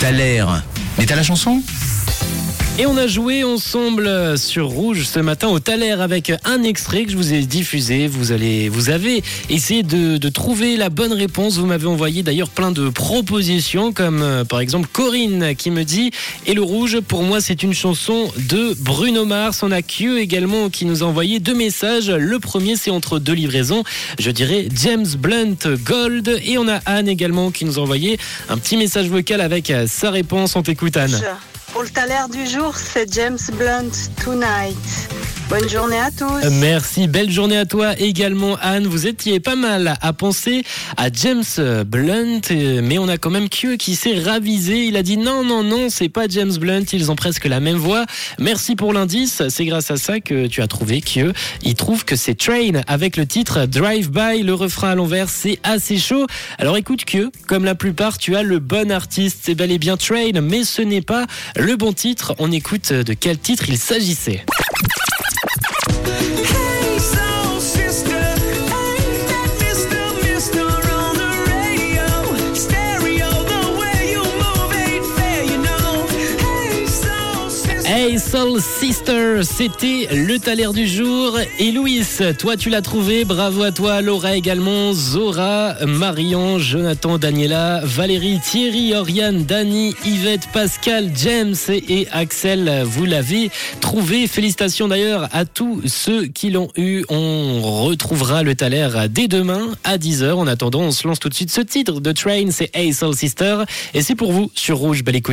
T'as l'air. Mais t'as la chanson? Et on a joué ensemble sur Rouge ce matin au Thaler avec un extrait que je vous ai diffusé. Vous allez, vous avez essayé de, de trouver la bonne réponse. Vous m'avez envoyé d'ailleurs plein de propositions, comme euh, par exemple Corinne qui me dit Et le Rouge, pour moi, c'est une chanson de Bruno Mars. On a Q également qui nous a envoyé deux messages. Le premier, c'est entre deux livraisons. Je dirais James Blunt Gold. Et on a Anne également qui nous a envoyé un petit message vocal avec euh, sa réponse. On t'écoute, Anne. Pour le taler du jour, c'est James Blunt Tonight. Bonne journée à tous. Merci, belle journée à toi également Anne. Vous étiez pas mal à penser à James Blunt, euh, mais on a quand même Q qui s'est ravisé. Il a dit non, non, non, c'est pas James Blunt, ils ont presque la même voix. Merci pour l'indice, c'est grâce à ça que tu as trouvé Q. Il trouve que c'est Train avec le titre Drive By, le refrain à l'envers, c'est assez chaud. Alors écoute Q, comme la plupart, tu as le bon artiste, c'est bel et bien Train, mais ce n'est pas le bon titre. On écoute de quel titre il s'agissait. Hey Soul Sister, c'était le taler du jour. Et Louis, toi tu l'as trouvé, bravo à toi. Laura également, Zora, Marion, Jonathan, Daniela, Valérie, Thierry, Oriane, Dani, Yvette, Pascal, James et Axel, vous l'avez trouvé. Félicitations d'ailleurs à tous ceux qui l'ont eu. On retrouvera le taler dès demain à 10h. En attendant, on se lance tout de suite ce titre de Train, c'est Hey Soul Sister. Et c'est pour vous sur Rouge, belle écoute.